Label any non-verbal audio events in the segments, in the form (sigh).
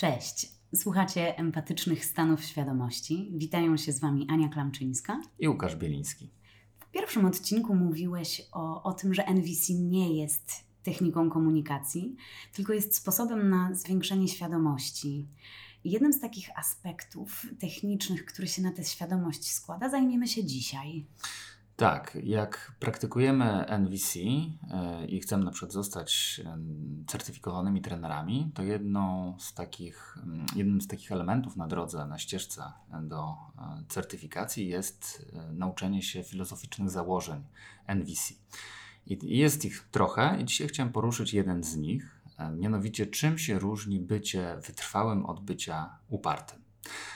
Cześć. Słuchacie empatycznych stanów świadomości. Witają się z Wami Ania Klamczyńska i Łukasz Bieliński. W pierwszym odcinku mówiłeś o, o tym, że NVC nie jest techniką komunikacji, tylko jest sposobem na zwiększenie świadomości. Jednym z takich aspektów technicznych, który się na tę świadomość składa, zajmiemy się dzisiaj. Tak, jak praktykujemy NVC e, i chcemy na przykład zostać certyfikowanymi trenerami, to jedną z takich, jednym z takich elementów na drodze, na ścieżce do e, certyfikacji jest e, nauczenie się filozoficznych założeń NVC. I jest ich trochę i dzisiaj chciałem poruszyć jeden z nich, mianowicie czym się różni bycie wytrwałym od bycia upartym.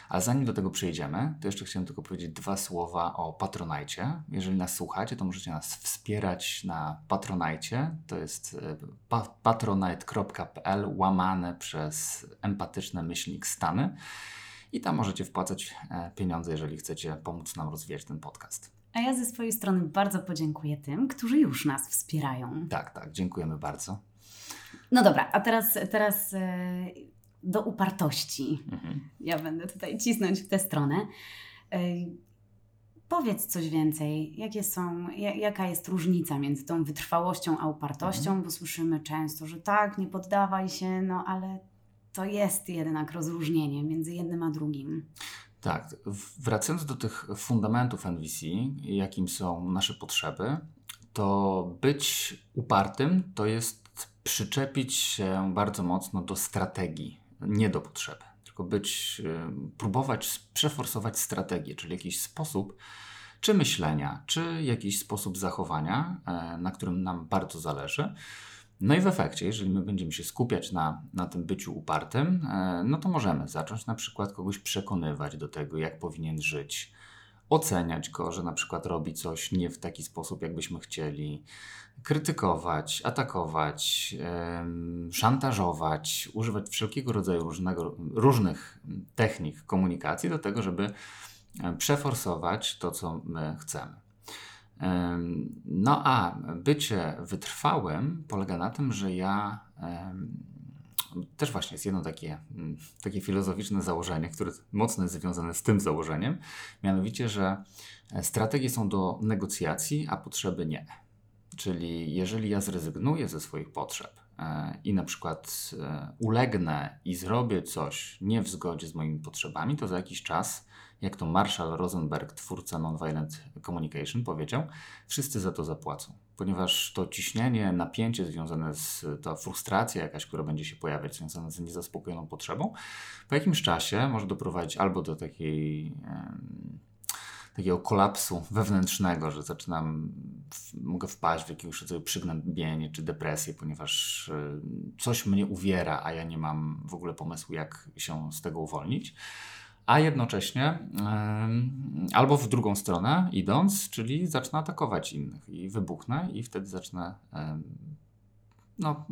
A zanim do tego przejdziemy, to jeszcze chciałem tylko powiedzieć dwa słowa o Patronajcie. Jeżeli nas słuchacie, to możecie nas wspierać na Patronajcie. To jest e, pa patronite.pl łamane przez empatyczne myślnik Stany. I tam możecie wpłacać e, pieniądze, jeżeli chcecie pomóc nam rozwijać ten podcast. A ja ze swojej strony bardzo podziękuję tym, którzy już nas wspierają. Tak, tak, dziękujemy bardzo. No dobra, a teraz, teraz yy do upartości. Mhm. Ja będę tutaj cisnąć w tę stronę. Powiedz coś więcej, jakie są, jaka jest różnica między tą wytrwałością a upartością, mhm. bo słyszymy często, że tak, nie poddawaj się, no ale to jest jednak rozróżnienie między jednym a drugim. Tak, wracając do tych fundamentów NVC, jakim są nasze potrzeby, to być upartym to jest przyczepić się bardzo mocno do strategii nie do potrzeby, tylko być, y, próbować przeforsować strategię, czyli jakiś sposób czy myślenia, czy jakiś sposób zachowania, e, na którym nam bardzo zależy. No i w efekcie, jeżeli my będziemy się skupiać na, na tym byciu upartym, e, no to możemy zacząć na przykład kogoś przekonywać do tego, jak powinien żyć, oceniać go, że na przykład robi coś nie w taki sposób, jakbyśmy chcieli, krytykować, atakować, szantażować, używać wszelkiego rodzaju różnego, różnych technik komunikacji do tego, żeby przeforsować to, co my chcemy. No a bycie wytrwałym polega na tym, że ja też właśnie jest jedno takie, takie filozoficzne założenie, które mocno jest związane z tym założeniem, mianowicie, że strategie są do negocjacji, a potrzeby nie. Czyli jeżeli ja zrezygnuję ze swoich potrzeb e, i na przykład e, ulegnę i zrobię coś nie w zgodzie z moimi potrzebami, to za jakiś czas, jak to Marshall Rosenberg, twórca Nonviolent Communication, powiedział, wszyscy za to zapłacą. Ponieważ to ciśnienie, napięcie związane z ta frustracja jakaś, która będzie się pojawiać, związana z niezaspokojoną potrzebą, po jakimś czasie może doprowadzić albo do takiej takiego kolapsu wewnętrznego, że zaczynam, mogę wpaść w jakiegoś rodzaju przygnębienie czy depresję, ponieważ e, coś mnie uwiera, a ja nie mam w ogóle pomysłu, jak się z tego uwolnić. A jednocześnie albo w drugą stronę idąc, czyli zacznę atakować innych i wybuchnę i wtedy zacznę no,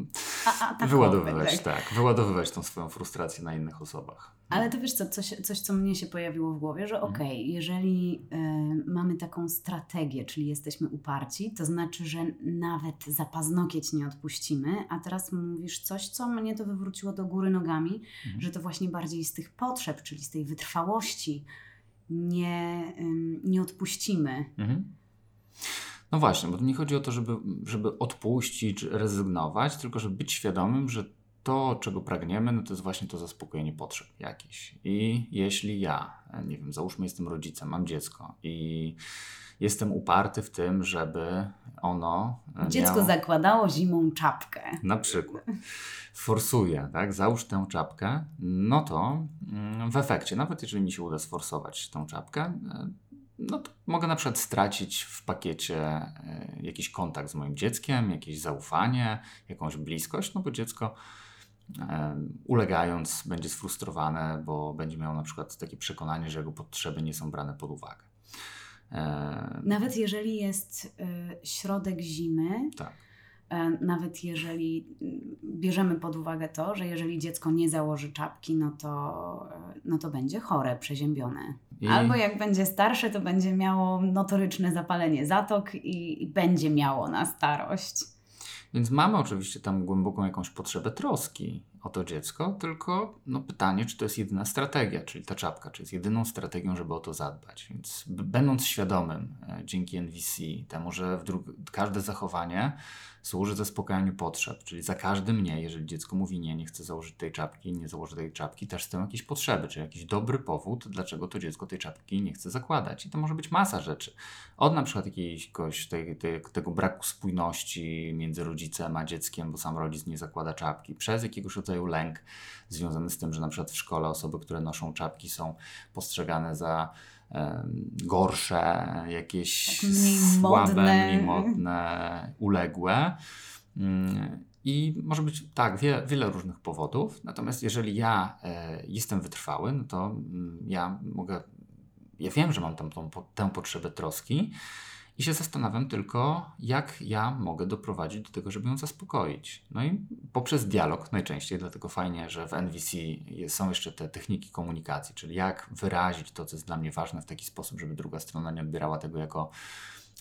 a, wyładowywać, tak. tak, wyładowywać tą swoją frustrację na innych osobach. Ale to wiesz co, coś, coś co mnie się pojawiło w głowie, że mhm. okej, okay, jeżeli y, mamy taką strategię, czyli jesteśmy uparci, to znaczy, że nawet za paznokieć nie odpuścimy, a teraz mówisz coś, co mnie to wywróciło do góry nogami, mhm. że to właśnie bardziej z tych potrzeb, czyli z tej wytrwałości nie, y, nie odpuścimy. Mhm. No właśnie, bo to nie chodzi o to, żeby, żeby odpuścić, rezygnować, tylko żeby być świadomym, że to, czego pragniemy, no to jest właśnie to zaspokojenie potrzeb jakichś. I jeśli ja, nie wiem, załóżmy jestem rodzicem, mam dziecko i jestem uparty w tym, żeby ono. Dziecko miało... zakładało zimą czapkę. Na przykład. Forsuję, tak? Załóż tę czapkę, no to mm, w efekcie, nawet jeżeli mi się uda sforsować tą czapkę, no mogę na przykład stracić w pakiecie e, jakiś kontakt z moim dzieckiem, jakieś zaufanie, jakąś bliskość, no bo dziecko e, ulegając będzie sfrustrowane, bo będzie miało na przykład takie przekonanie, że jego potrzeby nie są brane pod uwagę. E, Nawet jeżeli jest środek zimy, tak nawet jeżeli mm, bierzemy pod uwagę to, że jeżeli dziecko nie założy czapki, no to, no to będzie chore, przeziębione. I... Albo jak będzie starsze, to będzie miało notoryczne zapalenie zatok i, i będzie miało na starość. Więc mamy oczywiście tam głęboką jakąś potrzebę troski o to dziecko, tylko no, pytanie, czy to jest jedyna strategia, czyli ta czapka, czy jest jedyną strategią, żeby o to zadbać. Więc będąc świadomym e, dzięki NVC temu, że każde zachowanie służy zaspokajaniu potrzeb, czyli za każdym nie, jeżeli dziecko mówi nie, nie chce założyć tej czapki, nie założy tej czapki, też są jakieś potrzeby, czy jakiś dobry powód, dlaczego to dziecko tej czapki nie chce zakładać. I to może być masa rzeczy. Od na przykład jakiegoś tej, tego braku spójności między rodzicem a dzieckiem, bo sam rodzic nie zakłada czapki, przez jakiegoś rodzaju lęk związany z tym, że na przykład w szkole osoby, które noszą czapki są postrzegane za gorsze, jakieś tak mniej słabe, modne. mniej modne, uległe. Mm, I może być tak, wie, wiele różnych powodów. Natomiast jeżeli ja e, jestem wytrwały, no to mm, ja mogę, ja wiem, że mam tam tą, tę potrzebę troski i się zastanawiam tylko, jak ja mogę doprowadzić do tego, żeby ją zaspokoić. No i poprzez dialog najczęściej, dlatego fajnie, że w NVC są jeszcze te techniki komunikacji, czyli jak wyrazić to, co jest dla mnie ważne w taki sposób, żeby druga strona nie odbierała tego jako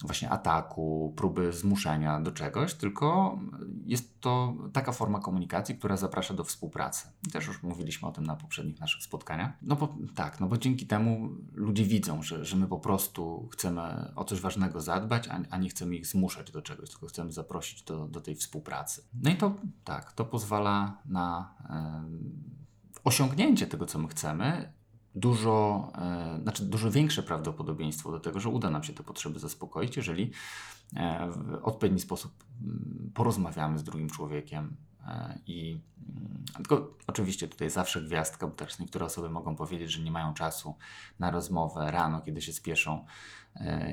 właśnie ataku, próby zmuszenia do czegoś, tylko jest to taka forma komunikacji, która zaprasza do współpracy. I też już mówiliśmy o tym na poprzednich naszych spotkaniach. No bo tak, no bo dzięki temu ludzie widzą, że, że my po prostu chcemy o coś ważnego zadbać, a, a nie chcemy ich zmuszać do czegoś, tylko chcemy zaprosić do, do tej współpracy. No i to tak, to pozwala na e, osiągnięcie tego, co my chcemy dużo, e, znaczy dużo większe prawdopodobieństwo do tego, że uda nam się te potrzeby zaspokoić, jeżeli e, w odpowiedni sposób mm, porozmawiamy z drugim człowiekiem. E, I mm, tylko oczywiście tutaj zawsze gwiazdka, bo też niektóre osoby mogą powiedzieć, że nie mają czasu na rozmowę rano, kiedy się spieszą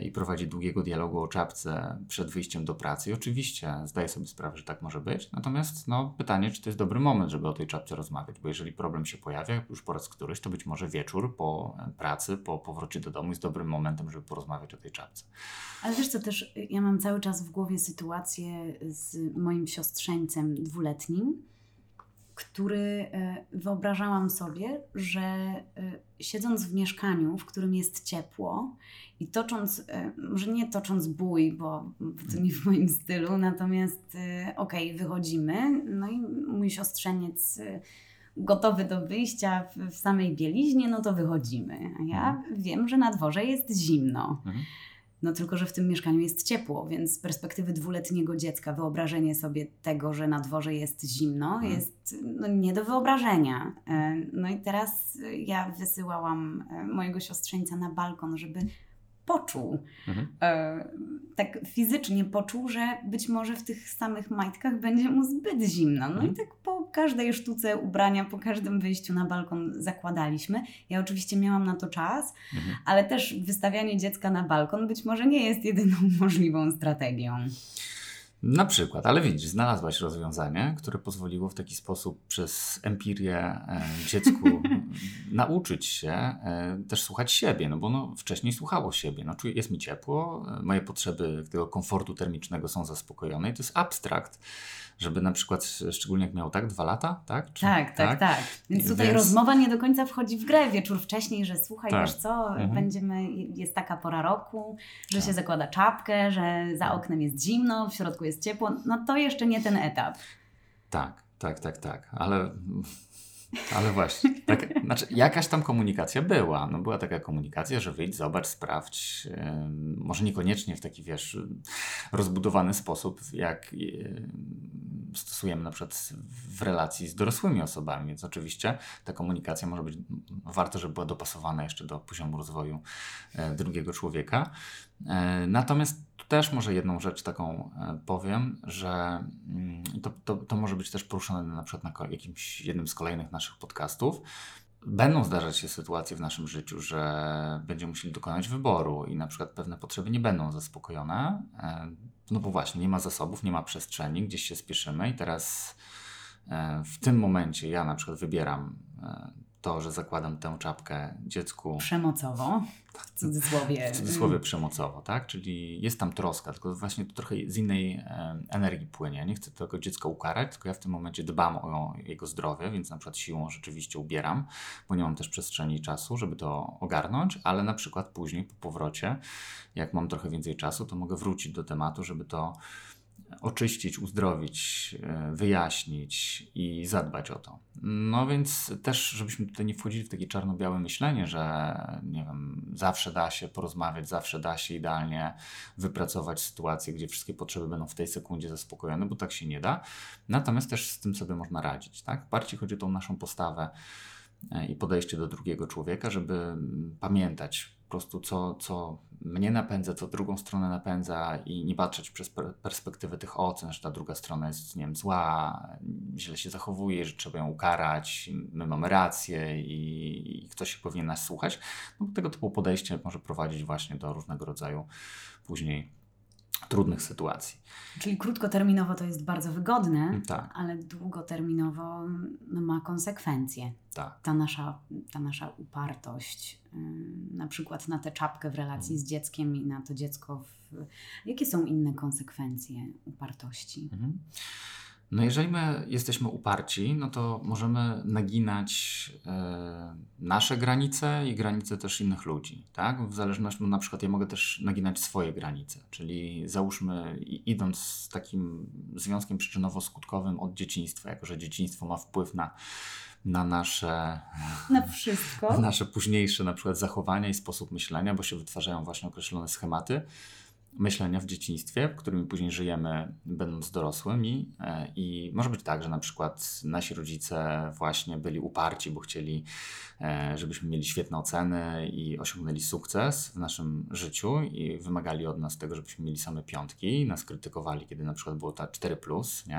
i prowadzi długiego dialogu o czapce przed wyjściem do pracy. I oczywiście zdaję sobie sprawę, że tak może być. Natomiast no, pytanie, czy to jest dobry moment, żeby o tej czapce rozmawiać, bo jeżeli problem się pojawia już po raz któryś, to być może wieczór po pracy, po powrocie do domu jest dobrym momentem, żeby porozmawiać o tej czapce. Ale wiesz co, też ja mam cały czas w głowie sytuację z moim siostrzeńcem dwuletnim, który e, wyobrażałam sobie, że e, siedząc w mieszkaniu, w którym jest ciepło i tocząc, e, może nie tocząc bój, bo to nie w moim stylu, natomiast okej, okay, wychodzimy, no i mój siostrzeniec gotowy do wyjścia w, samej bieliźnie, no to wychodzimy. A ja mhm. wiem, że na dworze jest zimno. Mhm. No tylko, że w tym mieszkaniu jest ciepło, więc z perspektywy dwuletniego dziecka wyobrażenie sobie tego, że na dworze jest zimno, hmm. jest no, nie do wyobrażenia. E, no i teraz ja wysyłałam e, mojego siostrzeńca na balkon, żeby poczuł, mhm. e, tak fizycznie poczuł, że być może w tych samych majtkach będzie mu zbyt zimno. No mhm. i tak po każdej sztuce ubrania, po każdym wyjściu na balkon zakładaliśmy. Ja oczywiście miałam na to czas, mhm. ale też wystawianie dziecka na balkon być może nie jest jedyną (laughs) możliwą strategią. Na przykład, ale widzisz, znalazłaś rozwiązanie, które pozwoliło w taki sposób przez empirię e, dziecku (laughs) nauczyć się e, też słuchać siebie, no bo no, wcześniej słuchało siebie. No, czuję, jest mi ciepło, e, moje potrzeby tego komfortu termicznego są zaspokojone i to jest abstrakt żeby na przykład, szczególnie jak miał tak, dwa lata, tak? Czy, tak, tak, tak, tak. Więc tutaj Więc... rozmowa nie do końca wchodzi w grę wieczór wcześniej, że słuchaj, tak. wiesz co, mhm. będziemy, jest taka pora roku, że tak. się zakłada czapkę, że za tak. oknem jest zimno, w środku jest ciepło, no to jeszcze nie ten etap. Tak, tak, tak, tak, ale ale właśnie, tak, znaczy jakaś tam komunikacja była. No była taka komunikacja, że wyjdź, zobacz, sprawdź. Może niekoniecznie w taki, wiesz, rozbudowany sposób, jak yy, stosujemy na przykład w relacji z dorosłymi osobami. Więc oczywiście ta komunikacja może być, warto, żeby była dopasowana jeszcze do poziomu rozwoju yy, drugiego człowieka. Natomiast też może jedną rzecz taką e, powiem, że mm, to, to, to może być też poruszone na przykład na jakimś jednym z kolejnych naszych podcastów. Będą zdarzać się sytuacje w naszym życiu, że będziemy musieli dokonać wyboru i na przykład pewne potrzeby nie będą zaspokojone, e, no bo właśnie nie ma zasobów, nie ma przestrzeni, gdzieś się spieszymy i teraz e, w tym momencie ja na przykład wybieram to, że zakładam tę czapkę dziecku. Przemocowo, w cudzysłowie. W cudzysłowie przemocowo, tak? Czyli jest tam troska, tylko właśnie to trochę z innej energii płynie. Nie chcę tego dziecka ukarać, tylko ja w tym momencie dbam o jego zdrowie, więc na przykład siłą rzeczywiście ubieram, bo nie mam też przestrzeni i czasu, żeby to ogarnąć, ale na przykład później po powrocie, jak mam trochę więcej czasu, to mogę wrócić do tematu, żeby to oczyścić, uzdrowić, e, wyjaśnić i zadbać o to. No więc też, żebyśmy tutaj nie wchodzili w takie czarno-białe myślenie, że nie wiem, zawsze da się porozmawiać, zawsze da się idealnie wypracować sytuację, gdzie wszystkie potrzeby będą w tej sekundzie zaspokojone, bo tak się nie da. Natomiast też z tym sobie można radzić, tak? Bardziej chodzi o tą naszą postawę e, i podejście do drugiego człowieka, żeby pamiętać po prostu, co, co mnie napędza, co drugą stronę napędza i nie patrzeć przez perspektywę tych ocen, że ta druga strona jest, nie wiem, zła, źle się zachowuje, że trzeba ją ukarać, my mamy rację i, i ktoś się powinien nas słuchać. No, tego typu podejście może prowadzić właśnie do różnego rodzaju później trudnych sytuacji. Czyli krótkoterminowo to jest bardzo wygodne, tak. ale długoterminowo no, ma konsekwencje. Tak. Ta, nasza, ta nasza upartość, yy, na przykład na tę czapkę w relacji mhm. z dzieckiem i na to dziecko. W... Jakie są inne konsekwencje upartości? Mhm. No jeżeli my jesteśmy uparci, no to możemy naginać e, nasze granice i granice też innych ludzi, tak? W zależności, no na przykład ja mogę też naginać swoje granice, czyli załóżmy idąc z takim związkiem przyczynowo-skutkowym od dzieciństwa, jako że dzieciństwo ma wpływ na na nasze, na wszystko. (laughs) nasze późniejsze na przykład zachowania i sposób myślenia, bo się wytwarzają właśnie określone schematy myślenia w dzieciństwie, którymi później żyjemy, będąc dorosłymi. E, I może być tak, że na przykład nasi rodzice właśnie byli uparci, bo chcieli, e, żebyśmy mieli świetne oceny i osiągnęli sukces w naszym życiu i wymagali od nas tego, żebyśmy mieli same piątki. Nas krytykowali, kiedy na przykład było ta 4, plus, nie?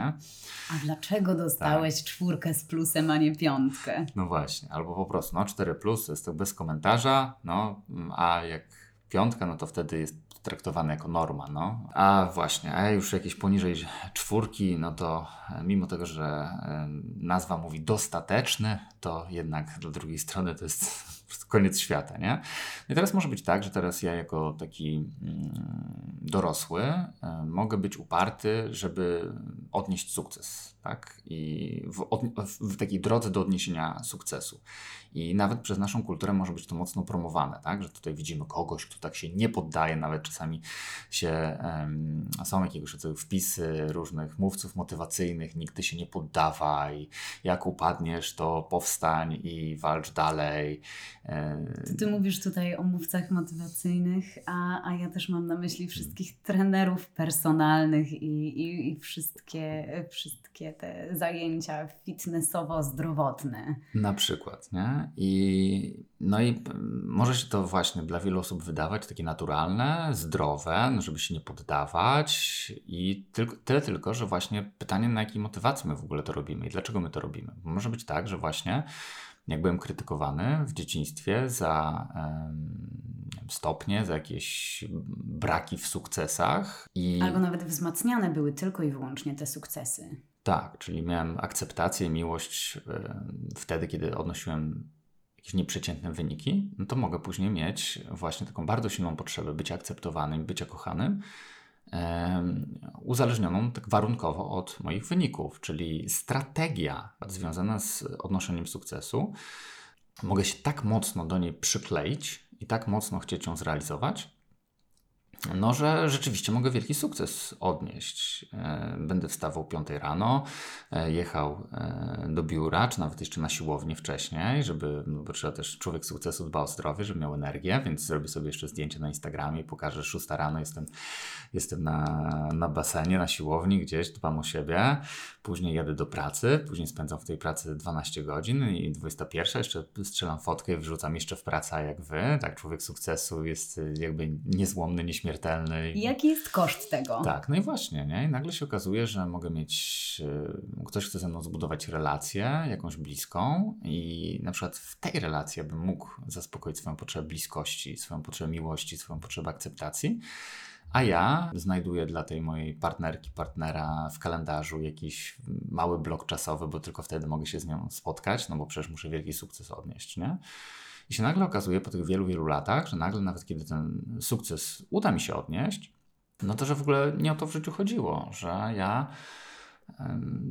A dlaczego dostałeś tak. czwórkę z plusem, a nie piątkę? No właśnie, albo po prostu, no 4 plus jest to bez komentarza, no a jak piątka, no to wtedy jest traktowane jako norma. No. A właśnie, a już jakieś poniżej czwórki, no to e, mimo tego, że e, nazwa mówi dostateczny, to jednak do drugiej strony to jest koniec świata, nie? No I teraz może być tak, że teraz ja jako taki mm, dorosły e, mogę być uparty, żeby odnieść sukces, tak? I w, w, takiej drodze do odniesienia sukcesu. I nawet przez naszą kulturę może być to mocno promowane, tak? Że tutaj widzimy kogoś, kto tak się nie poddaje, nawet czasami się, um, są jakiegoś rodzaju wpisy różnych mówców motywacyjnych, nigdy się nie poddawaj, jak upadniesz, to powstań i walcz dalej. To ty mówisz tutaj o mówcach motywacyjnych, a, a ja też mam na myśli wszystkich trenerów personalnych i, i, i wszystkie, wszystkie te zajęcia fitnessowo-zdrowotne. Na przykład, nie? I, no i może się to właśnie dla wielu osób wydawać takie naturalne, zdrowe, no żeby się nie poddawać i tylko, tyle tylko, że właśnie pytanie na jakiej motywacji my w ogóle to robimy i dlaczego my to robimy. Bo może być tak, że właśnie jak byłem krytykowany w dzieciństwie za stopnie, za jakieś braki w sukcesach. I... Albo nawet wzmacniane były tylko i wyłącznie te sukcesy. Tak, czyli miałem akceptację, miłość wtedy, kiedy odnosiłem jakieś nieprzeciętne wyniki, no to mogę później mieć właśnie taką bardzo silną potrzebę bycia akceptowanym, bycia kochanym, uzależnioną tak warunkowo od moich wyników, czyli strategia związana z odnoszeniem sukcesu. Mogę się tak mocno do niej przykleić i tak mocno chcieć ją zrealizować, no, że rzeczywiście mogę wielki sukces odnieść. E, będę wstawał 5 rano, e, jechał e, do biura, czy nawet jeszcze na siłownię wcześniej, żeby, no bo trzeba też, człowiek sukcesu dba o zdrowie, żeby miał energię, więc zrobię sobie jeszcze zdjęcie na Instagramie pokażę, 6 rano jestem, jestem na, na basenie, na siłowni gdzieś, dbam o siebie, później jadę do pracy, później spędzam w tej pracy 12 godzin i 21, jeszcze strzelam fotkę i wrzucam jeszcze w pracę jak wy, tak, człowiek sukcesu jest jakby niezłomny, nieśmiertelny, śmiertelny. I jaki jest koszt tego? Tak, no i właśnie, nie? I nagle się okazuje, że mogę mieć, e, ktoś chce ze mną zbudować relację jakąś bliską i na przykład w tej relacji bym mógł zaspokoić swoją potrzebę bliskości, swoją potrzebę miłości, swoją potrzebę akceptacji. A ja znajduję dla tej mojej partnerki, partnera w kalendarzu jakiś mały blok czasowy, bo tylko wtedy mogę się z nią spotkać, no bo przecież muszę wielki sukces odnieść, nie? I się nagle okazuje po tych wielu, wielu latach, że nagle nawet kiedy ten sukces uda mi się odnieść, no to że w ogóle nie o to w życiu chodziło, że ja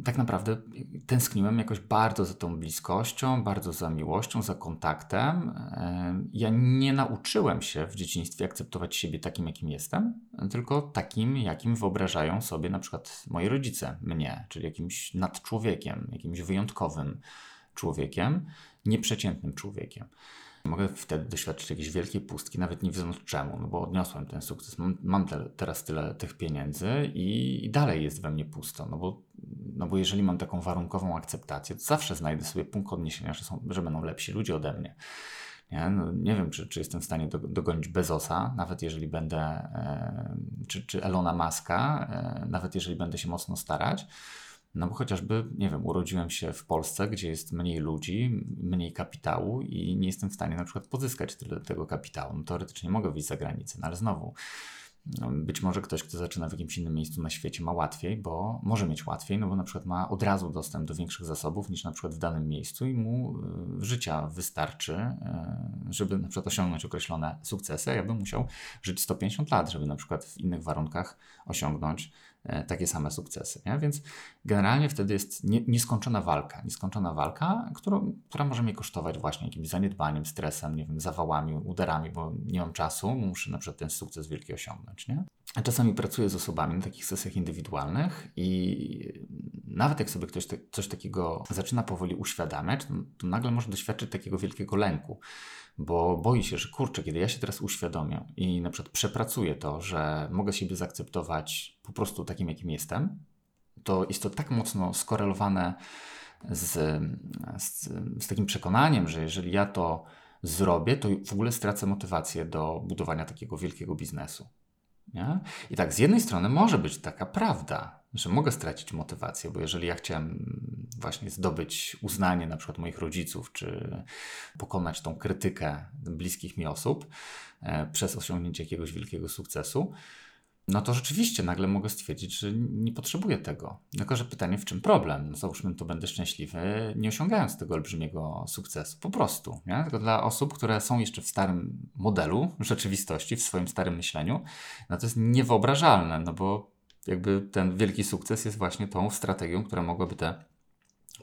tak naprawdę tęskniłem jakoś bardzo za tą bliskością, bardzo za miłością, za kontaktem. Ja nie nauczyłem się w dzieciństwie akceptować siebie takim, jakim jestem, tylko takim, jakim wyobrażają sobie na przykład moi rodzice mnie, czyli jakimś nadczłowiekiem, jakimś wyjątkowym człowiekiem, nieprzeciętnym człowiekiem. Mogę wtedy doświadczyć jakiejś wielkiej pustki, nawet nie wiedząc czemu, no bo odniosłem ten sukces, mam, mam te, teraz tyle tych pieniędzy i, i, dalej jest we mnie pusto, no bo, no bo jeżeli mam taką warunkową akceptację, to zawsze znajdę sobie punkt odniesienia, że, są, że będą lepsi ludzie ode mnie. Nie, no, nie wiem, czy, czy jestem w stanie do, dogonić Bezosa, nawet jeżeli będę, e, czy, czy Elona Muska, e, nawet jeżeli będę się mocno starać, no bo chociażby, nie wiem, urodziłem się w Polsce, gdzie jest mniej ludzi, mniej kapitału i nie jestem w stanie na przykład pozyskać tyle tego kapitału. No, teoretycznie mogę wyjść za granicę, no ale znowu, no, być może ktoś, kto zaczyna w jakimś innym miejscu na świecie ma łatwiej, bo może mieć łatwiej, no bo na przykład ma od razu dostęp do większych zasobów niż na przykład w danym miejscu i mu y, życia wystarczy, y, żeby na przykład osiągnąć określone sukcesy. Ja bym musiał żyć 150 lat, żeby na przykład w innych warunkach osiągnąć E, takie same sukcesy. Nie? Więc generalnie wtedy jest nie, nieskończona walka. Nieskończona walka, którą, która może mnie kosztować właśnie jakimś zaniedbaniem, stresem, nie wiem, zawałami, udarami, bo nie mam czasu, muszę na przykład ten sukces wielki osiągnąć. Nie? A czasami pracuję z osobami na takich sesjach indywidualnych i nawet jak sobie ktoś te, coś takiego zaczyna powoli uświadamiać, to, to nagle może doświadczyć takiego wielkiego lęku bo boi się, że kurczę, kiedy ja się teraz uświadomię i na przykład przepracuję to, że mogę siebie zaakceptować po prostu takim, jakim jestem, to jest to tak mocno skorelowane z, z, z takim przekonaniem, że jeżeli ja to zrobię, to w ogóle stracę motywację do budowania takiego wielkiego biznesu. Nie? I tak, z jednej strony może być taka prawda, że mogę stracić motywację, bo jeżeli ja chciałem właśnie zdobyć uznanie na przykład moich rodziców, czy pokonać tą krytykę bliskich mi osób e, przez osiągnięcie jakiegoś wielkiego sukcesu, no to rzeczywiście nagle mogę stwierdzić, że nie potrzebuję tego. Tylko, że pytanie, w czym problem? No, załóżmy, to będę szczęśliwy, nie osiągając tego olbrzymiego sukcesu. Po prostu. Nie? Tylko dla osób, które są jeszcze w starym modelu rzeczywistości, w swoim starym myśleniu, no to jest niewyobrażalne, no bo jakby ten wielki sukces jest właśnie tą strategią, która mogłaby te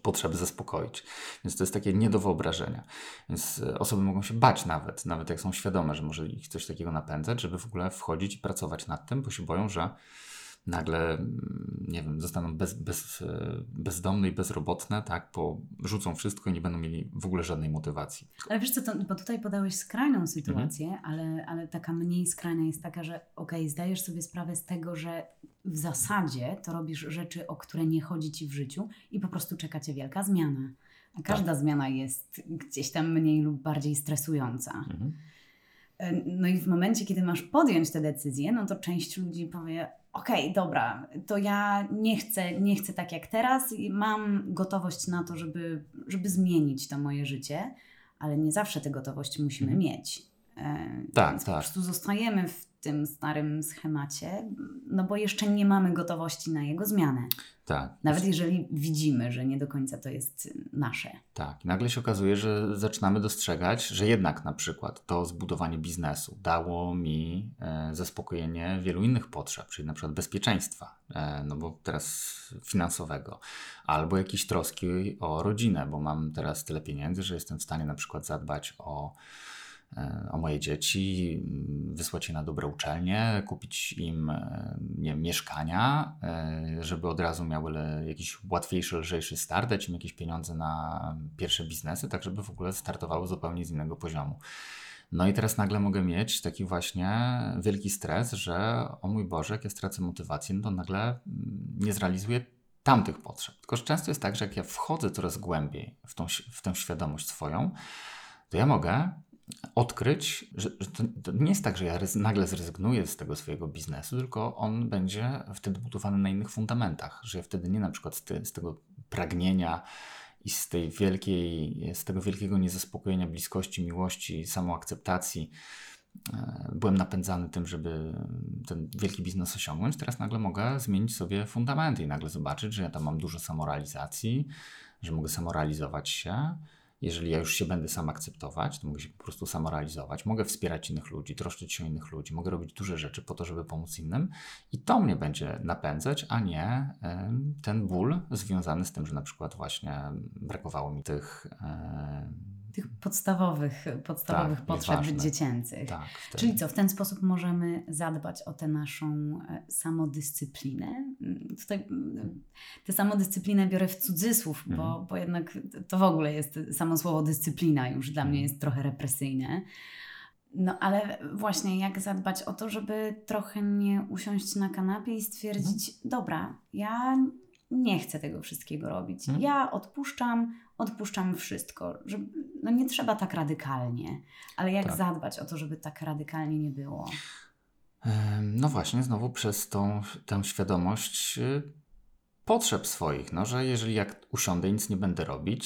potrzeby zaspokoić. Więc to jest takie nie do wyobrażenia. Więc e, osoby mogą się bać nawet, nawet jak są świadome, że może ich coś takiego napędzać, żeby w ogóle wchodzić i pracować nad tym, bo się boją, że nagle, mm, nie wiem, zostaną bez, bez, e, bezdomne i bezrobotne, tak, bo rzucą wszystko i nie będą mieli w ogóle żadnej motywacji. Ale wiesz co, to, bo tutaj podałeś skrajną sytuację, mhm. ale, ale taka mniej skrajna jest taka, że okej, okay, zdajesz sobie sprawę z tego, że w zasadzie to robisz rzeczy, o które nie chodzi Ci w życiu i po prostu czeka Cię wielka zmiana. A każda tak. zmiana jest gdzieś tam mniej lub bardziej stresująca. Mhm. E, no i w momencie, kiedy masz podjąć tę decyzję, no to część ludzi powie: okej, okay, dobra, to ja nie chcę, nie chcę tak jak teraz, mam gotowość na to, żeby, żeby zmienić to moje życie, ale nie zawsze tę gotowość musimy mhm. mieć. E, tak, Więc tak. Po prostu zostajemy w tym starym schemacie, no bo jeszcze nie mamy gotowości na jego zmianę. Tak. Nawet jeżeli widzimy, że nie do końca to jest nasze. Tak. I nagle się okazuje, że zaczynamy dostrzegać, że jednak na przykład to zbudowanie biznesu dało mi e, zaspokojenie wielu innych potrzeb, czyli na przykład bezpieczeństwa, e, no bo teraz finansowego, albo jakieś troski o rodzinę, bo mam teraz tyle pieniędzy, że jestem w stanie na przykład zadbać o o moje dzieci, wysłać je na dobre uczelnie, kupić im e, nie wiem, mieszkania, e, żeby od razu miały jakiś łatwiejszy, lżejszy start, dać im jakieś pieniądze na pierwsze biznesy, tak żeby w ogóle startowały zupełnie z innego poziomu. No i teraz nagle mogę mieć taki właśnie wielki stres, że o mój Boże, jak ja stracę motywację, no to nagle mm, nie zrealizuję tamtych potrzeb. Tylko że często jest tak, że jak ja wchodzę coraz głębiej w, tą, w tę świadomość swoją, to ja mogę odkryć, że, że to, to, nie jest tak, że ja nagle zrezygnuję z tego swojego biznesu, tylko on będzie wtedy budowany na innych fundamentach, że ja wtedy nie na przykład z, ty, z tego pragnienia i z tej wielkiej, z tego wielkiego niezaspokojenia bliskości, miłości, samoakceptacji e, byłem napędzany tym, żeby ten wielki biznes osiągnąć. Teraz nagle mogę zmienić sobie fundamenty i nagle zobaczyć, że ja tam mam dużo samorealizacji, że mogę samorealizować się, jeżeli ja już się będę sam akceptować, to mogę się po prostu samorealizować, mogę wspierać innych ludzi, troszczyć się o innych ludzi, mogę robić duże rzeczy po to, żeby pomóc innym i to mnie będzie napędzać, a nie ten ból związany z tym, że na przykład właśnie brakowało mi tych tych podstawowych, podstawowych tak, potrzeb dziecięcych. Tak, Czyli co, w ten sposób możemy zadbać o tę naszą e, samodyscyplinę. Mm, tutaj mm, tę samodyscyplinę biorę w cudzysłów, mhm. bo, bo jednak to w ogóle jest samo słowo dyscyplina już dla mnie mhm. jest trochę represyjne. No ale właśnie jak zadbać o to, żeby trochę nie usiąść na kanapie i stwierdzić, mhm. dobra, ja nie chcę tego wszystkiego robić. Mhm. Ja odpuszczam, odpuszczam wszystko. Że, no nie trzeba tak radykalnie, ale jak tak. zadbać o to, żeby tak radykalnie nie było? No właśnie, znowu przez tą, tę świadomość y, potrzeb swoich, no, że jeżeli jak usiądę i nic nie będę robić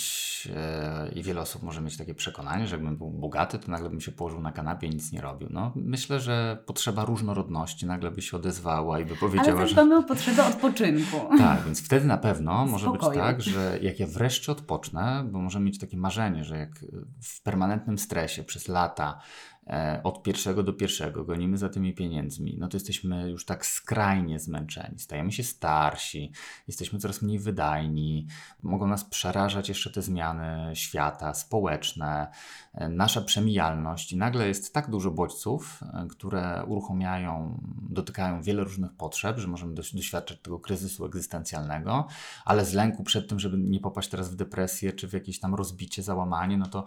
e, i wiele osób może mieć takie przekonanie, że jakbym był bogaty, to nagle bym się położył na kanapie i nic nie robił. No, myślę, że potrzeba różnorodności nagle by się odezwała i by powiedziała, Ale że... Ale mamy potrzebę odpoczynku. (laughs) Tak, więc wtedy na pewno może być tak, że jak ja wreszcie odpocznę, bo możemy mieć takie marzenie, że jak w permanentnym stresie przez lata od pierwszego do pierwszego, gonimy za tymi pieniędzmi, no to jesteśmy już tak skrajnie zmęczeni, stajemy się starsi, jesteśmy coraz mniej wydajni, mogą nas przerażać jeszcze te zmiany świata, społeczne, e, nasza przemijalność. I nagle jest tak dużo bodźców, e, które uruchamiają, dotykają wiele różnych potrzeb, że możemy doświadczać tego kryzysu egzystencjalnego, ale z lęku przed tym, żeby nie popaść teraz w depresję czy w jakieś tam rozbicie, załamanie, no to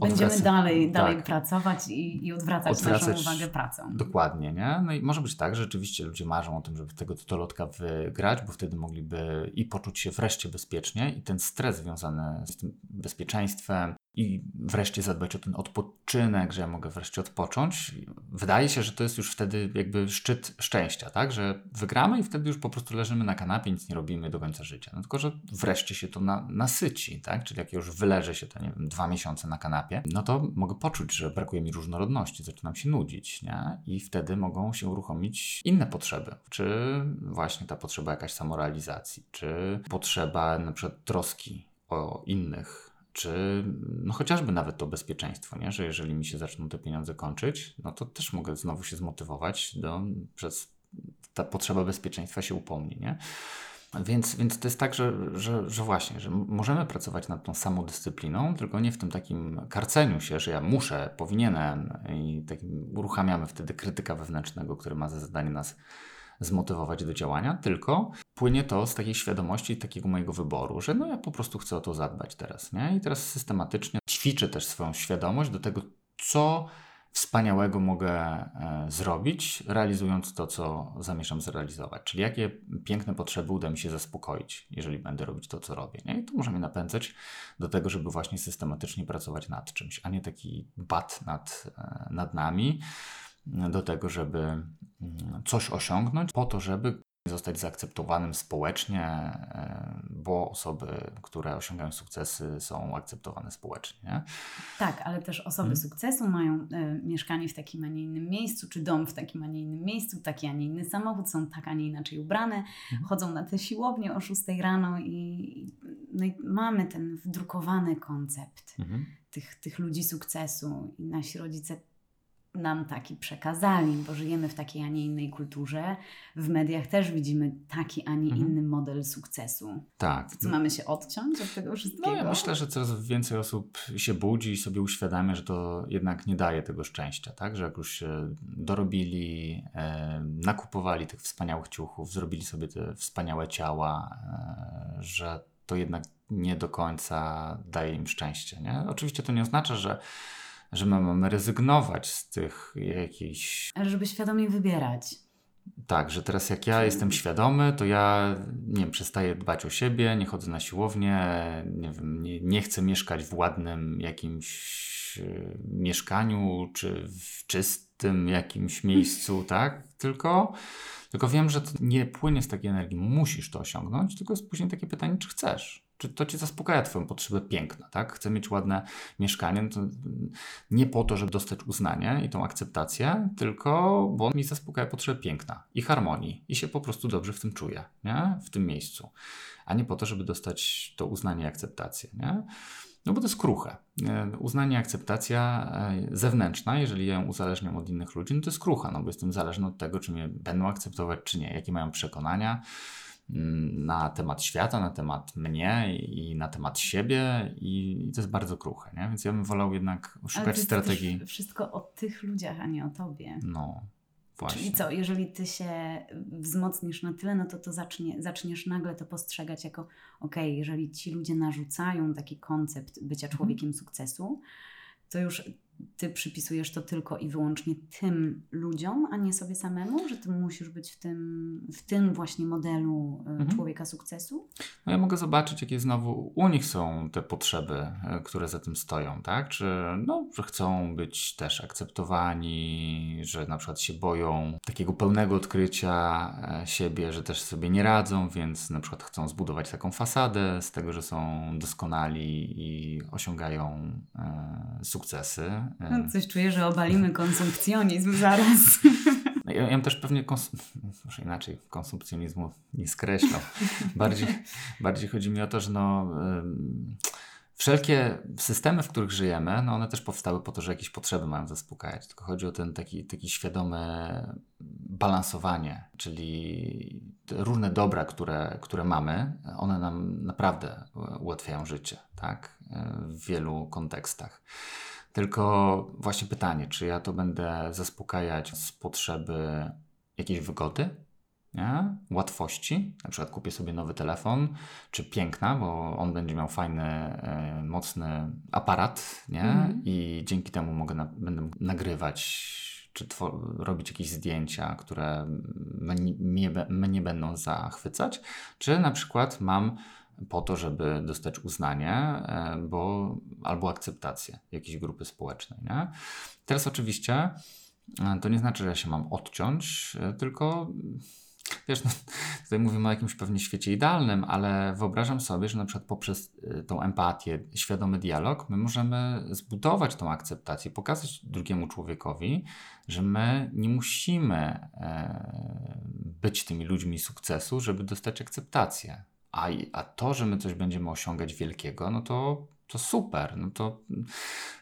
Będziemy dalej, tak. dalej pracować i, i odwracać, odwracać, naszą uwagę pracą. Dokładnie, nie? No i może być tak, że rzeczywiście ludzie marzą o tym, żeby tego totolotka wygrać, bo wtedy mogliby i poczuć się wreszcie bezpiecznie i ten stres związany z tym bezpieczeństwem, i wreszcie zadbać o ten odpoczynek, że ja mogę wreszcie odpocząć. Wydaje się, że to jest już wtedy jakby szczyt szczęścia, tak? Że wygramy i wtedy już po prostu leżymy na kanapie, nic nie robimy do końca życia. No tylko, że wreszcie się to na, nasyci, tak? Czyli jak już wyleżę się to, nie wiem, dwa miesiące na kanapie, no to mogę poczuć, że brakuje mi różnorodności, zaczynam się nudzić, nie? I wtedy mogą się uruchomić inne potrzeby. Czy właśnie ta potrzeba jakaś samorealizacji, czy potrzeba na przykład troski o innych, czy no chociażby nawet to bezpieczeństwo, nie? że jeżeli mi się zaczną te pieniądze kończyć, no to też mogę znowu się zmotywować, do, przez ta potrzeba bezpieczeństwa się upomni. Nie? Więc, więc to jest tak, że, że, że właśnie, że możemy pracować nad tą samodyscypliną, tylko nie w tym takim karceniu się, że ja muszę, powinienem i takim uruchamiamy wtedy krytyka wewnętrznego, który ma za zadanie nas zmotywować do działania, tylko płynie to z takiej świadomości, takiego mojego wyboru, że no ja po prostu chcę o to zadbać teraz, nie? I teraz systematycznie ćwiczę też swoją świadomość do tego, co wspaniałego mogę e, zrobić, realizując to, co zamierzam zrealizować. Czyli jakie piękne potrzeby uda mi się zaspokoić, jeżeli będę robić to, co robię. Nie? I to może mnie napędzać do tego, żeby właśnie systematycznie pracować nad czymś, a nie taki bat nad, e, nad nami do tego, żeby mm, coś osiągnąć, po to, żeby zostać zaakceptowanym społecznie, e, bo osoby, które osiągają sukcesy, są akceptowane społecznie. Nie? Tak, ale też osoby hmm. sukcesu mają y, mieszkanie w takim, a nie innym miejscu, czy dom w takim, a nie innym miejscu, taki, a nie inny samochód, są tak, a nie inaczej ubrane, hmm. chodzą na te siłownie o 6 rano i, no i mamy ten wdrukowany koncept hmm. tych, tych ludzi sukcesu i nasi rodzice nam taki przekazali, bo żyjemy w takiej, a nie innej kulturze. W mediach też widzimy taki, a nie mhm. inny model sukcesu. Tak. Co mamy się odciąć od tego wszystkiego? No ja myślę, że coraz więcej osób się budzi i sobie uświadamia, że to jednak nie daje tego szczęścia, tak? Że jak już się dorobili, e, nakupowali tych wspaniałych ciuchów, zrobili sobie te wspaniałe ciała, e, że to jednak nie do końca daje im szczęście, nie? Oczywiście to nie oznacza, że że my mamy rezygnować z tych jakichś. Ale żeby świadomie wybierać. Tak, że teraz jak ja jestem świadomy, to ja nie wiem, przestaję dbać o siebie, nie chodzę na siłownię, nie, wiem, nie, nie chcę mieszkać w ładnym jakimś y, mieszkaniu czy w czystym jakimś (laughs) miejscu, tak? Tylko, tylko wiem, że to nie płynie z takiej energii, musisz to osiągnąć, tylko jest później takie pytanie, czy chcesz czy to ci zaspokaja Twoją potrzebę piękna, tak? Chcę mieć ładne mieszkanie, no to nie po to, żeby dostać uznanie i tą akceptację, tylko bo mi zaspokaja potrzebę piękna i harmonii i się po prostu dobrze w tym czuję, nie? W tym miejscu, a nie po to, żeby dostać to uznanie i akceptację, nie? No bo to jest kruche. E, uznanie, akceptacja e, zewnętrzna, jeżeli ją uzależniam od innych ludzi, no to jest krucha, no bo jestem zależny od tego, czy mnie będą akceptować, czy nie, jakie mają przekonania na temat świata, na temat mnie i na temat siebie i to jest bardzo kruche, nie? Więc ja bym wolał jednak szukać strategii. Wszystko o tych ludziach, a nie o tobie. No, właśnie. Czyli co, jeżeli ty się wzmocnisz na tyle, no to to zacznie, zaczniesz nagle to postrzegać jako okej, okay, jeżeli ci ludzie narzucają taki koncept bycia Mhm. człowiekiem sukcesu, to już ty przypisujesz to tylko i wyłącznie tym ludziom, a nie sobie samemu, że ty musisz być w tym, w tym właśnie modelu y, Mhm. człowieka sukcesu? No ja mogę zobaczyć, jakie znowu u nich są te potrzeby, e, które za tym stoją, tak? Czy no, że chcą być też akceptowani, że na przykład się boją takiego pełnego odkrycia e, siebie, że też sobie nie radzą, więc na przykład chcą zbudować taką fasadę z tego, że są doskonali i osiągają e, sukcesy. E, No, coś czuję, że obalimy konsumpcjonizm zaraz. No, Ja, ja bym też pewnie, kons- może inaczej, konsumpcjonizmu nie skreślał. Bardziej, bardziej chodzi mi o to, że no, ym, wszelkie systemy, w których żyjemy, no one też powstały po to, że jakieś potrzeby mają zaspokajać. Tylko chodzi o ten taki, taki świadome balansowanie, czyli te różne dobra, które, które mamy, one nam naprawdę ułatwiają życie, tak? W wielu kontekstach. Tylko właśnie pytanie, czy ja to będę zaspokajać z potrzeby jakiejś wygody, nie? łatwości, na przykład kupię sobie nowy telefon, czy piękna, bo on będzie miał fajny, e, mocny aparat nie? Mhm. i dzięki temu mogę na, będę nagrywać czy robić jakieś zdjęcia, które mnie, mnie będą zachwycać, czy na przykład mam po to, żeby dostać uznanie e, bo, albo akceptację jakiejś grupy społecznej. Nie? Teraz oczywiście e, to nie znaczy, że ja się mam odciąć, e, tylko wiesz, no, tutaj mówimy o jakimś pewnie świecie idealnym, ale wyobrażam sobie, że na przykład poprzez tą empatię, świadomy dialog, my możemy zbudować tą akceptację, pokazać drugiemu człowiekowi, że my nie musimy e, być tymi ludźmi sukcesu, żeby dostać akceptację. A, a to, że my coś będziemy osiągać wielkiego, no to, to super, no to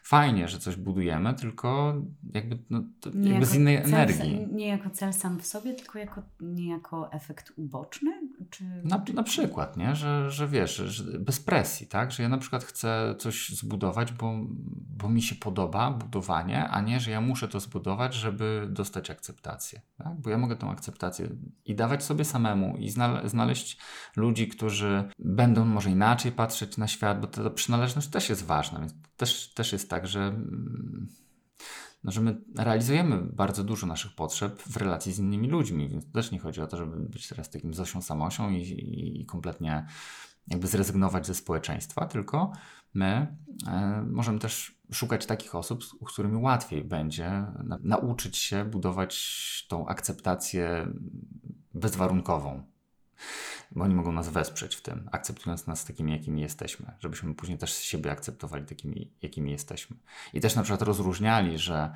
fajnie, że coś budujemy, tylko jakby, no, jakby z innej cel, energii. Nie jako cel sam w sobie, tylko jako, nie jako efekt uboczny? Czy, Na, na przykład, nie? Że, że wiesz, że bez presji, tak? Że ja na przykład chcę coś zbudować, bo, bo mi się podoba budowanie, a nie, że ja muszę to zbudować, żeby dostać akceptację. Tak? Bo ja mogę tą akceptację i dawać sobie samemu i znale- znaleźć ludzi, którzy będą może inaczej patrzeć na świat, bo ta przynależność też jest ważna, więc też, też jest tak, że mm, no, że my realizujemy bardzo dużo naszych potrzeb w relacji z innymi ludźmi, więc też nie chodzi o to, żeby być teraz takim Zosią Samosią i, i, i kompletnie jakby zrezygnować ze społeczeństwa, tylko my e, możemy też szukać takich osób, z którymi łatwiej będzie na, nauczyć się budować tą akceptację bezwarunkową. Bo oni mogą nas wesprzeć w tym, akceptując nas takimi, jakimi jesteśmy, żebyśmy później też siebie akceptowali takimi, jakimi jesteśmy. I też na przykład rozróżniali, że,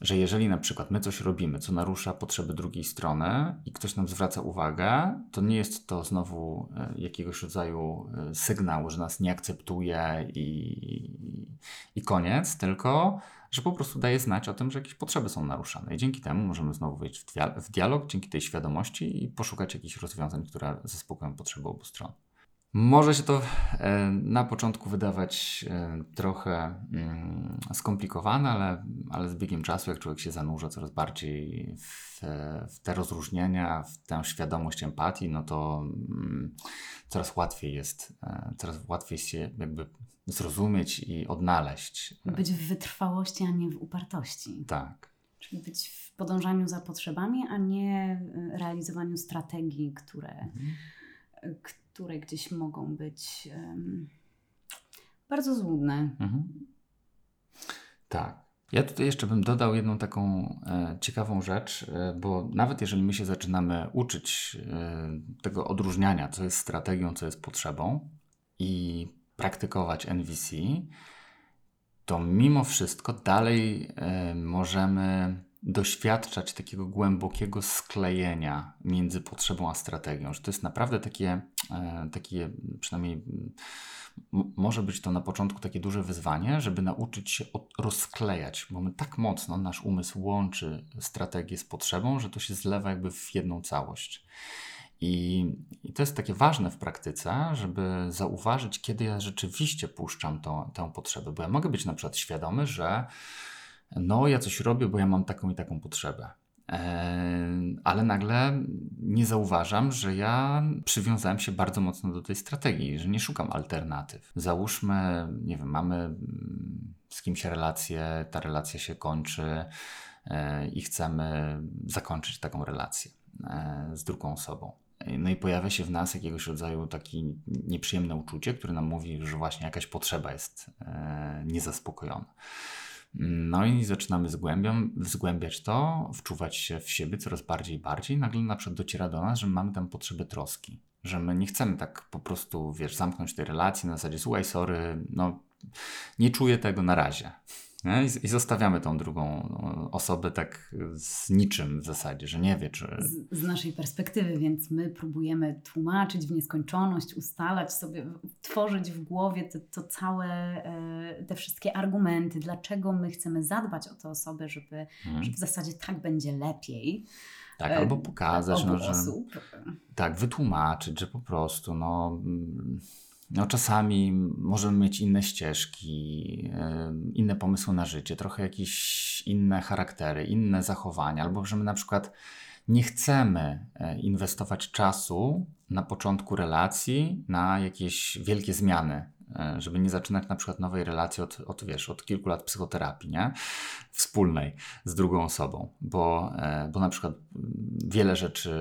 że jeżeli na przykład my coś robimy, co narusza potrzeby drugiej strony i ktoś nam zwraca uwagę, to nie jest to znowu e, jakiegoś rodzaju e, sygnał, że nas nie akceptuje i, i koniec, tylko że po prostu daje znać o tym, że jakieś potrzeby są naruszane. I dzięki temu możemy znowu wejść w, dia- w dialog, dzięki tej świadomości i poszukać jakichś rozwiązań, które zaspokoją potrzeby obu stron. Może się to e, na początku wydawać e, trochę mm, skomplikowane, ale, ale z biegiem czasu, jak człowiek się zanurza coraz bardziej w, w te rozróżnienia, w tę świadomość empatii, no to mm, coraz łatwiej jest, e, coraz łatwiej się jakby zrozumieć i odnaleźć. Być w wytrwałości, a nie w upartości. Tak. Czyli być w podążaniu za potrzebami, a nie y, realizowaniu strategii, które, Mhm. y, które gdzieś mogą być em, bardzo złudne. Mhm. Tak. Ja tutaj jeszcze bym dodał jedną taką e, ciekawą rzecz, e, bo nawet jeżeli my się zaczynamy uczyć e, tego odróżniania, co jest strategią, co jest potrzebą i praktykować NVC, to mimo wszystko dalej e, możemy doświadczać takiego głębokiego sklejenia między potrzebą a strategią, że to jest naprawdę takie, e, takie przynajmniej może być to na początku takie duże wyzwanie, żeby nauczyć się rozklejać, bo my tak mocno, nasz umysł łączy strategię z potrzebą, że to się zlewa jakby w jedną całość. I, I, to jest takie ważne w praktyce, żeby zauważyć, kiedy ja rzeczywiście puszczam to, tę potrzebę, bo ja mogę być na przykład świadomy, że no ja coś robię, bo ja mam taką i taką potrzebę. Ale nagle nie zauważam, że ja przywiązałem się bardzo mocno do tej strategii, że nie szukam alternatyw. Załóżmy, nie wiem, mamy mm, z kimś relację, ta relacja się kończy e, i chcemy zakończyć taką relację e, z drugą osobą. No i pojawia się w nas jakiegoś rodzaju takie nieprzyjemne uczucie, które nam mówi, że właśnie jakaś potrzeba jest e, niezaspokojona. No i zaczynamy zgłębiać to, wczuwać się w siebie coraz bardziej i bardziej. Nagle na przykład dociera do nas, że mamy tam potrzebę troski. Że my nie chcemy tak po prostu, wiesz, zamknąć tej relacji na zasadzie, słuchaj, sorry, no nie czuję tego na razie. I, zostawiamy tą drugą no, osobę tak z niczym w zasadzie, że nie wie, czy. Z, z, naszej perspektywy, więc my próbujemy tłumaczyć w nieskończoność, ustalać sobie, tworzyć w głowie to, to całe, e, te wszystkie argumenty, dlaczego my chcemy zadbać o tę osobę, żeby, hmm. że w zasadzie tak będzie lepiej. Tak, albo pokazać, no, że. Osób. Tak, wytłumaczyć, że po prostu, no mm, no, czasami możemy mieć inne ścieżki, inne pomysły na życie, trochę jakieś inne charaktery, inne zachowania, albo że my na przykład nie chcemy e, inwestować czasu na początku relacji na jakieś wielkie zmiany E, żeby nie zaczynać na przykład nowej relacji od, od, wiesz, od kilku lat psychoterapii, nie? Wspólnej z drugą osobą, bo, e, bo na przykład wiele rzeczy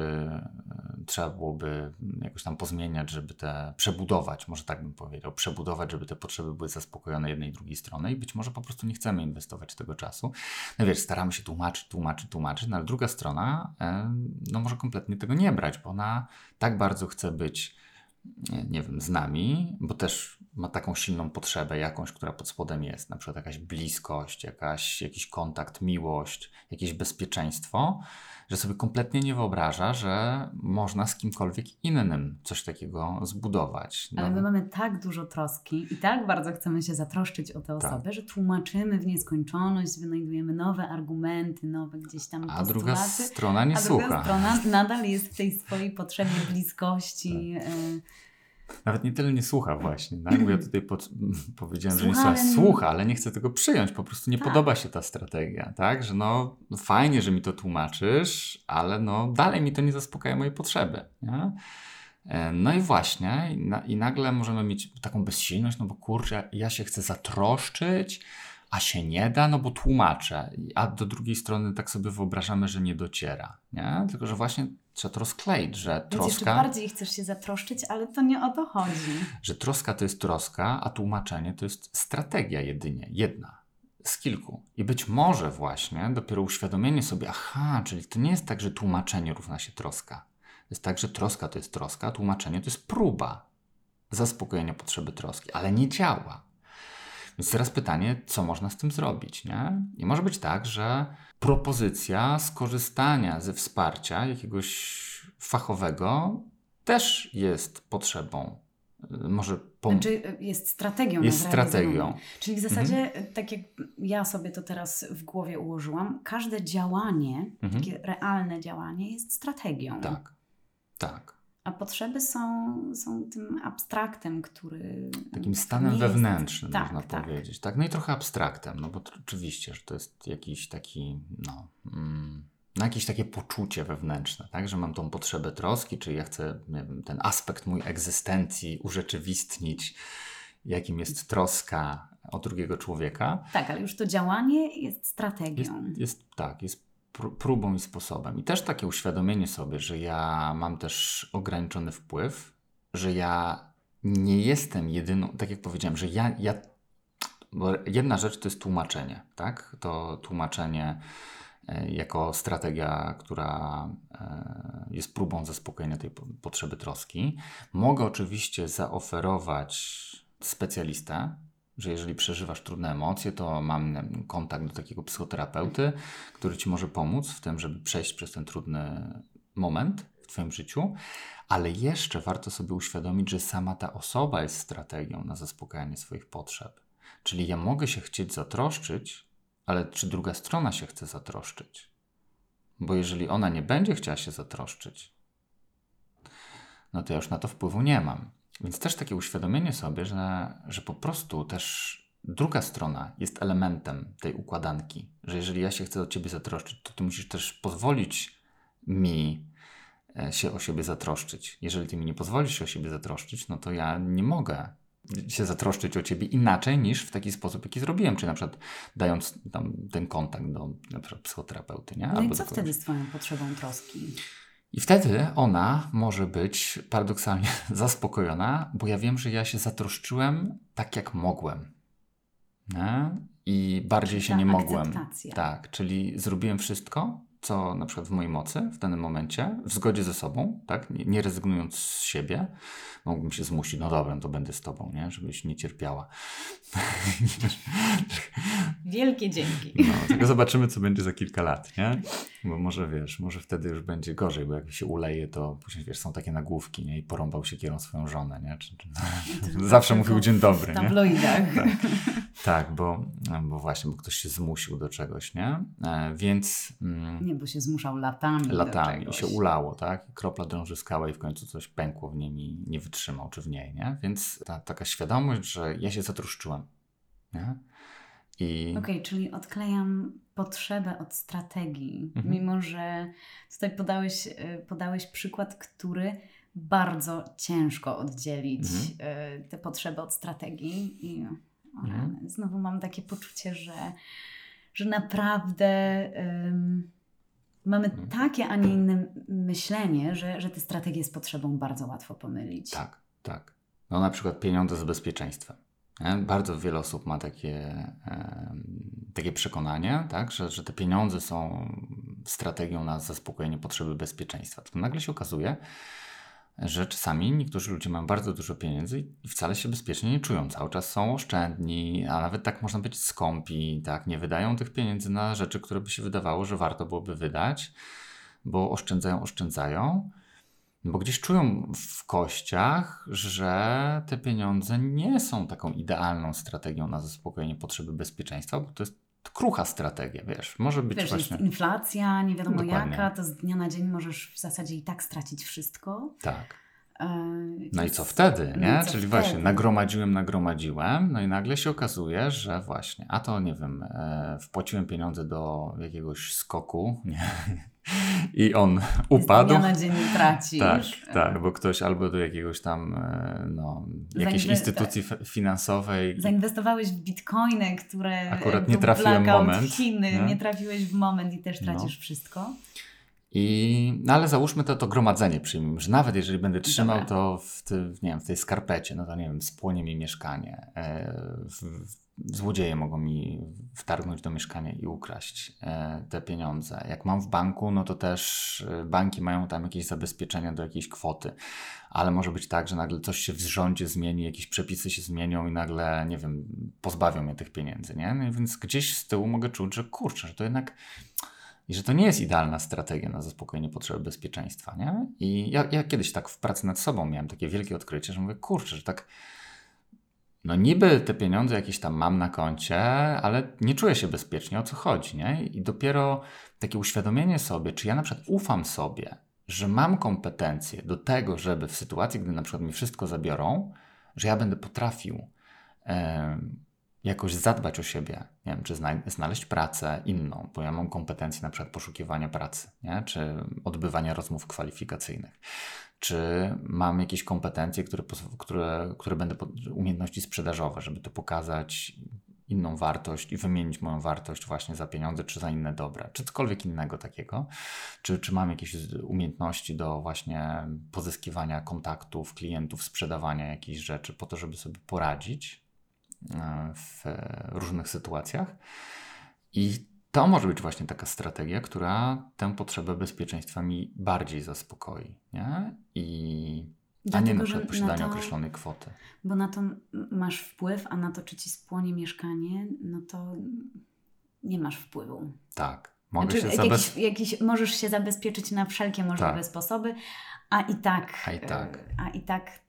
trzeba byłoby jakoś tam pozmieniać, żeby te przebudować, może tak bym powiedział, przebudować, żeby te potrzeby były zaspokojone jednej i drugiej strony i być może po prostu nie chcemy inwestować tego czasu. No wiesz, staramy się tłumaczyć, tłumaczyć, tłumaczyć, no ale druga strona no może kompletnie tego nie brać, bo ona tak bardzo chce być nie wiem, z nami, bo też ma taką silną potrzebę jakąś, która pod spodem jest, na przykład jakaś bliskość, jakaś, jakiś kontakt, miłość, jakieś bezpieczeństwo, że sobie kompletnie nie wyobraża, że można z kimkolwiek innym coś takiego zbudować. No. Ale my mamy tak dużo troski i tak bardzo chcemy się zatroszczyć o tę tak. osobę, że tłumaczymy w nieskończoność, wynajdujemy nowe argumenty, nowe gdzieś tam A druga strona nie a słucha. A druga strona nadal jest w tej swojej potrzebie bliskości. (laughs) Tak. Nawet nie tyle nie słucha właśnie, tak? bo ja tutaj pod, (laughs) powiedziałem, że nie słucha, słucha, ale nie chce tego przyjąć, po prostu nie tak. podoba się ta strategia, tak, że no, no fajnie, że mi to tłumaczysz, ale no dalej mi to nie zaspokaja mojej potrzeby, nie? E, no i właśnie, i, na, i nagle możemy mieć taką bezsilność, no bo kurczę, ja się chcę zatroszczyć, a się nie da, no bo tłumaczę, a do drugiej strony tak sobie wyobrażamy, że nie dociera, nie? Tylko, że właśnie trzeba to rozkleić, że troska... Wiecie, bardziej chcesz się zatroszczyć, ale to nie o to chodzi. Że troska to jest troska, a tłumaczenie to jest strategia jedynie, jedna z kilku. I być może właśnie dopiero uświadomienie sobie, aha, czyli to nie jest tak, że tłumaczenie równa się troska. To jest tak, że troska to jest troska, a tłumaczenie to jest próba zaspokojenia potrzeby troski, ale nie działa. Więc teraz pytanie, co można z tym zrobić, nie? I może być tak, że propozycja skorzystania ze wsparcia jakiegoś fachowego też jest potrzebą. Może pom- znaczy jest strategią. Jest strategią. Czyli w zasadzie, mhm. tak jak ja sobie to teraz w głowie ułożyłam, każde działanie, mhm. takie realne działanie jest strategią. Tak, tak. A potrzeby są, są tym abstraktem, który. Takim stanem wewnętrznym, tak, można tak. powiedzieć. Tak, no i trochę abstraktem, no bo oczywiście, że to jest jakiś taki, no, mm, no jakieś takie poczucie wewnętrzne, tak, że mam tą potrzebę troski, czyli ja chcę wiem, ten aspekt mój egzystencji urzeczywistnić, jakim jest troska o drugiego człowieka. Tak, ale już to działanie jest strategią. Jest, jest tak, jest próbą i sposobem. I też takie uświadomienie sobie, że ja mam też ograniczony wpływ, że ja nie jestem jedyną, tak jak powiedziałem, że ja, ja jedna rzecz to jest tłumaczenie, tak? To tłumaczenie e, jako strategia, która e, jest próbą zaspokojenia tej potrzeby troski. Mogę oczywiście zaoferować specjalistę, że jeżeli przeżywasz trudne emocje, to mam kontakt do takiego psychoterapeuty, który ci może pomóc w tym, żeby przejść przez ten trudny moment w Twoim życiu, ale jeszcze warto sobie uświadomić, że sama ta osoba jest strategią na zaspokajanie swoich potrzeb. Czyli ja mogę się chcieć zatroszczyć, ale czy druga strona się chce zatroszczyć? Bo jeżeli ona nie będzie chciała się zatroszczyć, no to ja już na to wpływu nie mam. Więc też takie uświadomienie sobie, że, że po prostu też druga strona jest elementem tej układanki, że jeżeli ja się chcę o ciebie zatroszczyć, to ty musisz też pozwolić mi e, się o siebie zatroszczyć. Jeżeli ty mi nie pozwolisz się o siebie zatroszczyć, no to ja nie mogę się zatroszczyć o ciebie inaczej niż w taki sposób, jaki zrobiłem, czyli na przykład dając tam ten kontakt do na przykład psychoterapeuty. Nie? No Albo i co wtedy z twoją potrzebą troski? I wtedy ona może być paradoksalnie (laughs) zaspokojona, bo ja wiem, że ja się zatroszczyłem tak, jak mogłem. Nie? I bardziej się nie mogłem. Tak, czyli zrobiłem wszystko, co na przykład w mojej mocy w danym momencie, w zgodzie ze sobą, tak, nie, nie rezygnując z siebie, mógłbym się zmusić, no dobra, to będę z tobą, nie, żebyś nie cierpiała. Wielkie dzięki. No, tylko zobaczymy, co będzie za kilka lat, nie? Bo może wiesz, może wtedy już będzie gorzej, bo jak się uleje, to później wiesz, są takie nagłówki, nie? I porąbał się kierą swoją żonę, nie? Czy, czy... Zawsze mówił dzień dobry, w tabloidach. nie? Tak, tak bo, bo właśnie, bo ktoś się zmusił do czegoś, nie? E, więc... Mm, nie, bo się zmuszał latami. Latami i się ulało, tak? Kropla drąży skałę i w końcu coś pękło w nim i nie wytrzymał, czy w niej, nie? Więc ta taka świadomość, że ja się zatruszczyłem, nie? I... Okej, okay, czyli odklejam potrzebę od strategii, mhm. mimo że tutaj podałeś, y, podałeś przykład, który bardzo ciężko oddzielić mhm. Y, te potrzeby od strategii i mhm. znowu mam takie poczucie, że, że naprawdę um, mamy mhm. takie, a nie inne myślenie, że, że te strategie z potrzebą bardzo łatwo pomylić. Tak, tak. No na przykład pieniądze z bezpieczeństwem. Bardzo wiele osób ma takie, takie przekonanie, tak, że, że te pieniądze są strategią na zaspokojenie potrzeby bezpieczeństwa. To nagle się okazuje, że czasami niektórzy ludzie mają bardzo dużo pieniędzy i wcale się bezpiecznie nie czują. Cały czas są oszczędni, a nawet tak można być skąpi, tak, nie wydają tych pieniędzy na rzeczy, które by się wydawało, że warto byłoby wydać, bo oszczędzają, oszczędzają. Bo gdzieś czują w kościach, że te pieniądze nie są taką idealną strategią na zaspokojenie potrzeby bezpieczeństwa, bo to jest krucha strategia, wiesz, może być wiesz, właśnie... Jest inflacja, nie wiadomo Dokładnie. jaka, to z dnia na dzień możesz w zasadzie i tak stracić wszystko. Tak. No i co wtedy, nie? No co Czyli wtedy? właśnie nagromadziłem, nagromadziłem, no i nagle się okazuje, że właśnie, a to nie wiem, e, wpłaciłem pieniądze do jakiegoś skoku, nie? I on upadł. Z na dzień tracisz. Tak, tak, bo ktoś albo do jakiegoś tam, e, no, jakiejś Zainwe- instytucji finansowej. Zainwestowałeś w bitcoiny, które. Akurat nie trafiłem w moment. Chiny, nie? nie trafiłeś w moment i też no. tracisz no. wszystko. I, no ale załóżmy to, to gromadzenie przyjmijmy, że nawet jeżeli będę trzymał Dobra. to w, ty, nie wiem, w tej skarpecie, no to nie wiem, spłonie mi mieszkanie, e, w, złodzieje mogą mi wtargnąć do mieszkania i ukraść e, te pieniądze. Jak mam w banku, no to też e, banki mają tam jakieś zabezpieczenia do jakiejś kwoty, ale może być tak, że nagle coś się w rządzie zmieni, jakieś przepisy się zmienią i nagle, nie wiem, pozbawią mnie tych pieniędzy, nie? No więc gdzieś z tyłu mogę czuć, że kurczę, że to jednak i że to nie jest idealna strategia na zaspokojenie potrzeby bezpieczeństwa, nie? I ja, ja kiedyś tak w pracy nad sobą miałem takie wielkie odkrycie, że mówię, kurczę, że tak no niby te pieniądze jakieś tam mam na koncie, ale nie czuję się bezpiecznie, o co chodzi, nie? I dopiero takie uświadomienie sobie, czy ja na przykład ufam sobie, że mam kompetencje do tego, żeby w sytuacji, gdy na przykład mi wszystko zabiorą, że ja będę potrafił jakoś zadbać o siebie, nie wiem, czy znaleźć pracę inną, bo ja mam kompetencje na przykład poszukiwania pracy, nie? czy odbywania rozmów kwalifikacyjnych, czy mam jakieś kompetencje, które, które, które będę, umiejętności sprzedażowe, żeby to pokazać inną wartość i wymienić moją wartość właśnie za pieniądze czy za inne dobra, czy cokolwiek innego takiego, czy, czy mam jakieś umiejętności do właśnie pozyskiwania kontaktów, klientów, sprzedawania jakichś rzeczy po to, żeby sobie poradzić E, w różnych sytuacjach. I to może być właśnie taka strategia, która tę potrzebę bezpieczeństwa mi bardziej zaspokoi. Nie? I a nie na Dlatego, przykład posiadanie określonej kwoty. Bo na to masz wpływ, a na to, czy ci spłonie mieszkanie, no to nie masz wpływu. Tak. Mogę Znaczy, się jakiś, zabez... jakiś, możesz się zabezpieczyć na wszelkie możliwe Tak. sposoby, a i tak, A i tak. e, a i tak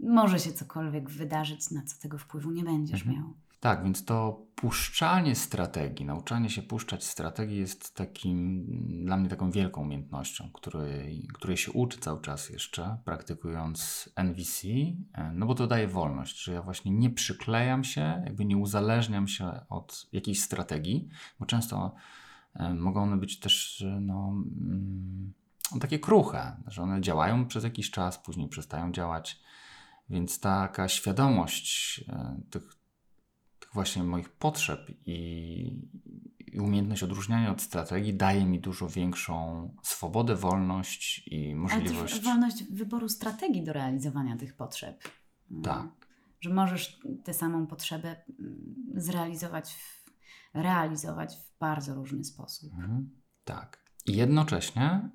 może się cokolwiek wydarzyć, na co tego wpływu nie będziesz Mhm. miał. Tak, więc to puszczanie strategii, nauczanie się puszczać strategii jest takim, dla mnie taką wielką umiejętnością, której, której się uczy cały czas jeszcze, praktykując NVC, e, no bo to daje wolność, że ja właśnie nie przyklejam się, jakby nie uzależniam się od jakiejś strategii, bo często e, mogą one być też e, no, mm, takie kruche, że one działają przez jakiś czas, później przestają działać, więc taka świadomość tych tych właśnie moich potrzeb i, i umiejętność odróżniania od strategii daje mi dużo większą swobodę, wolność i Ale możliwość. też wolność wyboru strategii do realizowania tych potrzeb. Mm. Tak. Że możesz tę samą potrzebę mm, zrealizować, w, realizować w bardzo różny sposób. Mhm. Tak. I jednocześnie,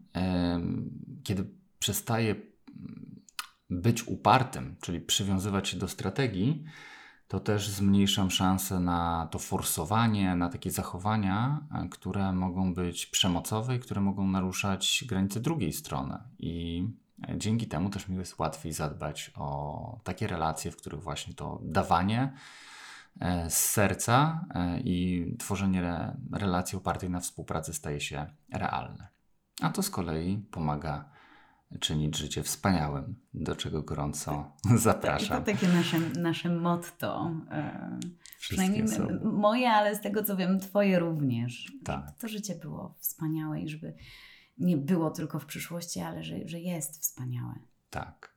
kiedy przestaję mm, być upartym, czyli przywiązywać się do strategii, to też zmniejszam szanse na to forsowanie, na takie zachowania, e, które mogą być przemocowe i które mogą naruszać granice drugiej strony. I e, dzięki temu też mi jest łatwiej zadbać o takie relacje, w których właśnie to dawanie e, z serca i tworzenie re- relacji opartej na współpracy staje się realne. A to z kolei pomaga czynić życie wspaniałym, do czego gorąco I to zapraszam. takie nasze, nasze motto. e, Przynajmniej są. moje, ale z tego co wiem, twoje również. Tak. To życie było wspaniałe i żeby nie było tylko w przyszłości, ale że, że jest wspaniałe. Tak.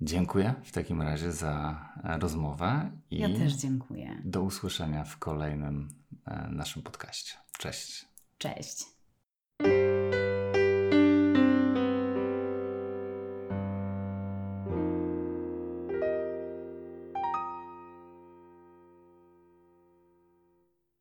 Dziękuję w takim razie za e, rozmowę i Ja też dziękuję. do usłyszenia w kolejnym e, naszym podcaście. Cześć. Cześć.